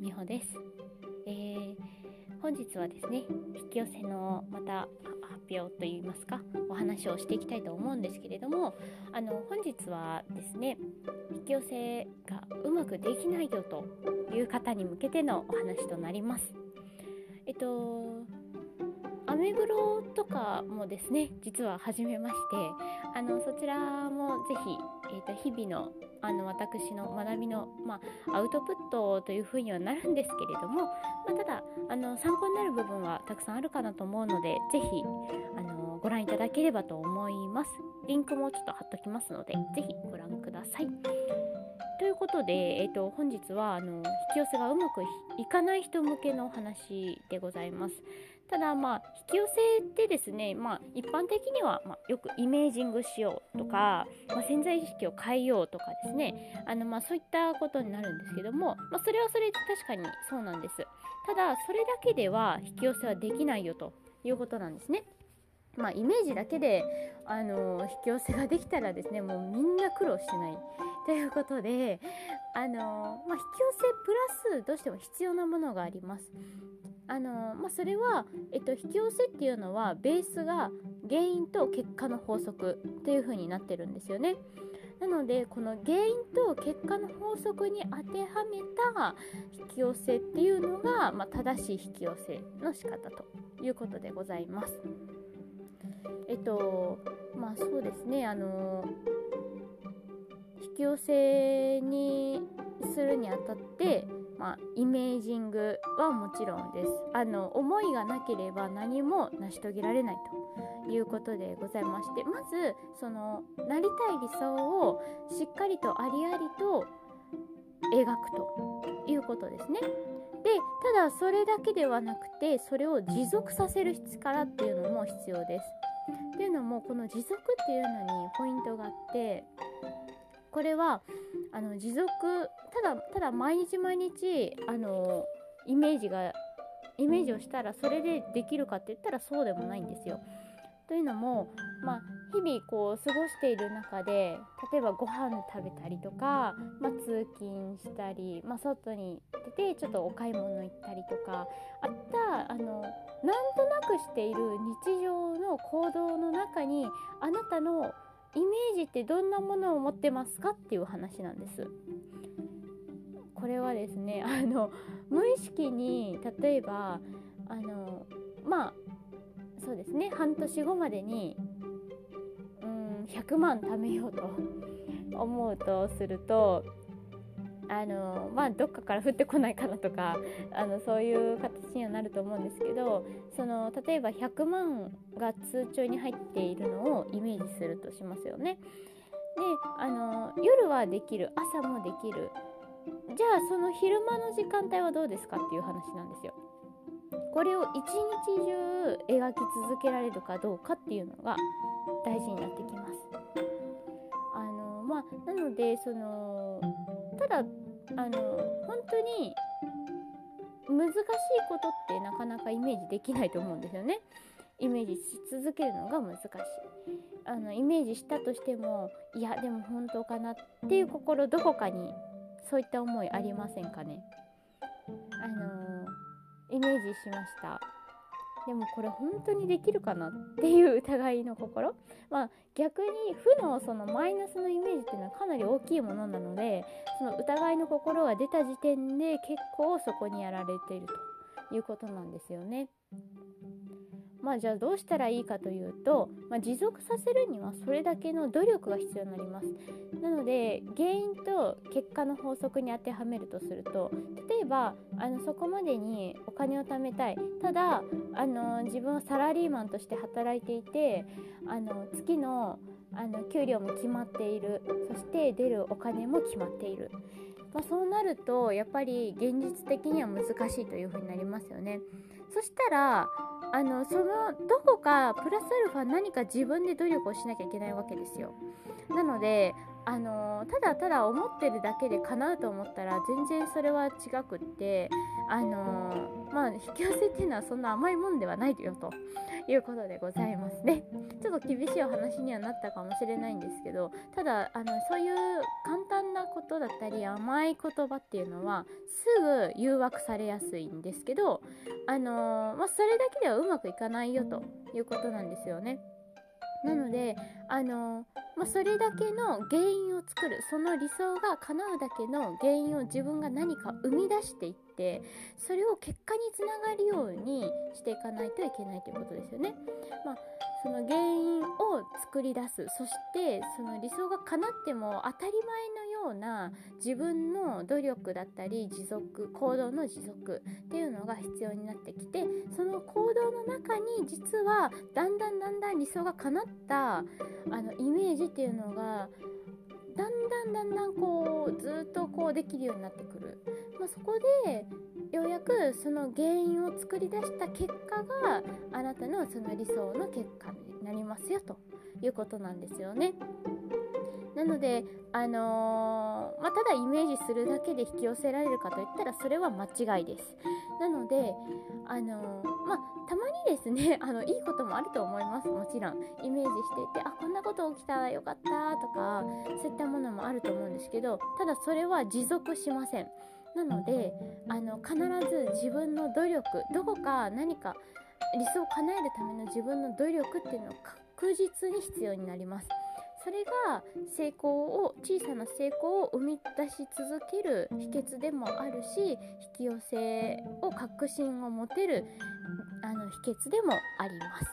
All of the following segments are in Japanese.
美穂です、えー、本日はですね引き寄せのまた発表といいますかお話をしていきたいと思うんですけれどもあの本日はですね引き寄せがうまくできないよという方に向けてのお話となります。えっとアメブロとかもですね実は始めましてあのそちらもぜひ、えーと、日々のあの私の学びの、まあ、アウトプットというふうにはなるんですけれども、まあ、ただあの参考になる部分はたくさんあるかなと思うのでぜひあのご覧いただければと思います。リンクもちょっと貼っときますのでぜひご覧ください。ということで、えーと、本日はあの引き寄せがうまくいかない人向けのお話でございます。ただまあ引き寄せってですね、まあ、一般的には、まあ、よくイメージングしようとか、まあ、潜在意識を変えようとかですね。あの、まあ、そういったことになるんですけども、まあ、それはそれで確かにそうなんです。ただそれだけでは引き寄せはできないよということなんですね。まあ、イメージだけで、あの引き寄せができたらですねもうみんな苦労してないということで、あのまあ、引き寄せプラスどうしても必要なものがありますあのまあ、それは、えっと、引き寄せっていうのはベースが原因と結果の法則っていう風になってるんですよね。なのでこの原因と結果の法則に当てはめた引き寄せっていうのが、まあ、正しい引き寄せの仕方ということでございます。えっとまあそうですねあの引き寄せにするにあたってまあ、イメージングはもちろんですあの思いがなければ何も成し遂げられないということでございましてまずそのなりたい理想をしっかりとありありと描くということですね。でただそれだけではなくてそれを持続させる力っていうのも必要です。っていうのもこの持続っていうのにポイントがあってこれはあの持続ただただ毎日毎日あのイメージがイメージをしたらそれでできるかって言ったらそうでもないんですよ。というのも、まあ、日々こう過ごしている中で例えばご飯食べたりとか、まあ、通勤したり、まあ、外に出てちょっとお買い物行ったりとかあったあのなんとなくしている日常の行動の中にあなたのイメージってどんなものを持ってますかっていう話なんです。これはですね あの無意識に例えばあのまあそうですね半年後までにうん100万貯めようと 思うとするとあのまあどっかから降ってこないかなとかあのそういう形にはなると思うんですけどその例えば100万が通帳に入っているのをイメージするとしますよね。であの夜はできる朝もできるじゃあその昼間の時間帯はどうですかっていう話なんですよ。これを一日中描き続けられるかどうかっていうのが大事になってきます。あのまあ、なのでそのただあの本当に難しいことってなかなかイメージできないと思うんですよね。イメージし続けるのが難しいあのイメージしたとしてもいやでも本当かなっていう心どこかにそういった思いありませんかね？あのイメージしました。でもこれ本当にできるかなっていう疑いの心？まあ逆に負のそのマイナスのイメージっていうのはかなり大きいものなのでその疑いの心が出た時点で結構そこにやられているということなんですよね。まあじゃあどうしたらいいかというと、まあ、持続させるにはそれだけの努力が必要になります。なので原因と結果の法則に当てはめるとすると例えばあのそこまでにお金を貯めたい。ただあの自分はサラリーマンとして働いていてあの月のあの給料も決まっている。そして出るお金も決まっている、まあ、そうなるとやっぱり現実的には難しいというふうになりますよね。そしたらあのそのどこかプラスアルファ何か自分で努力をしなきゃいけないわけですよ。なのであのただただ思ってるだけで叶うと思ったら全然それは違くってあの、まあ引き寄せっていうのはそんな甘いもんではないよということでございますね。ちょっと厳しいお話にはなったかもしれないんですけどただあのそういう簡単なことだったり甘い言葉っていうのはすぐ誘惑されやすいんですけどあの、まあ、それだけではうまくいかないよということなんですよね。なのであのまあ、それだけの原因を作るその理想が叶うだけの原因を自分が何か生み出していってそれを結果につながるようにしていかないといけないということですよね。まあ、その原因を作り出すそしてその理想が叶っても当たり前のような自分の努力だったり持続行動の持続っていうのが必要になってきてその行動の中に実はだんだんだんだん理想が叶ったあのイメージっていうのがだんだんだんだんこうずっとこうできるようになってくる、まあ、そこでようやくその原因を作り出した結果があなたのその理想の結果になりますよということなんですよね。なので、あのー、まあ、ただイメージするだけで引き寄せられるかといったらそれは間違いです。なので、あのー、まあ、たまにですね あのいいこともあると思いますもちろんイメージしていてあこんなこと起きたらよかったとかそういったものもあると思うんですけどただそれは持続しません。なのであの必ず自分の努力どこか何か理想を叶えるための自分の努力っていうのを確実に必要になります。それが成功を小さな成功を生み出し続ける秘訣でもあるし引き寄せを確信を持てるあの秘訣でもあります。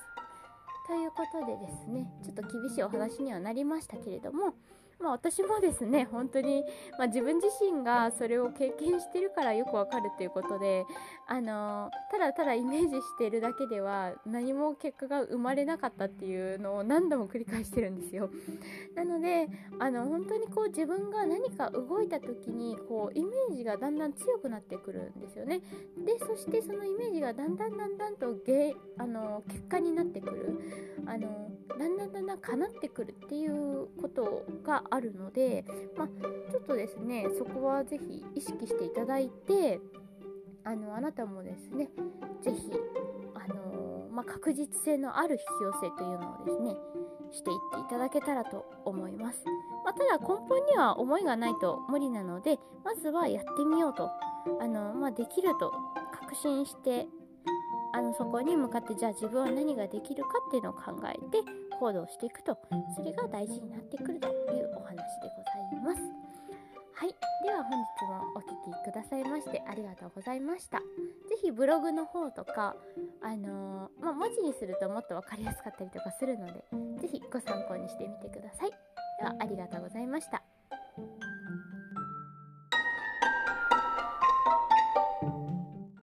ということでですねちょっと厳しいお話にはなりましたけれどもまあ、私もですね本当に、まあ、自分自身がそれを経験してるからよくわかるっていうことで、あのただただイメージしてるだけでは何も結果が生まれなかったっていうのを何度も繰り返してるんですよ。なのであの本当にこう自分が何か動いた時にこうイメージがだんだん強くなってくるんですよね。でそしてそのイメージがだんだんだんだんとげあの結果になってくるあのだんだんだんだん叶ってくるっていうことがあるので、まあ、ちょっとですねそこはぜひ意識していただいてあのあなたもですねぜひあのまあ、確実性のある引き寄せというのをですねしていっていただけたらと思います、まあ、ただ根本には思いがないと無理なのでまずはやってみようとあの、まあ、できると確信してあのそこに向かってじゃあ自分は何ができるかっていうのを考えて行動していくとそれが大事になってくるというお話でございます。はい。では本日もお聴きくださいましてありがとうございました。是非ブログの方とかあのー、まあ、文字にするともっと分かりやすかったりとかするので是非ご参考にしてみてください。ではありがとうございました。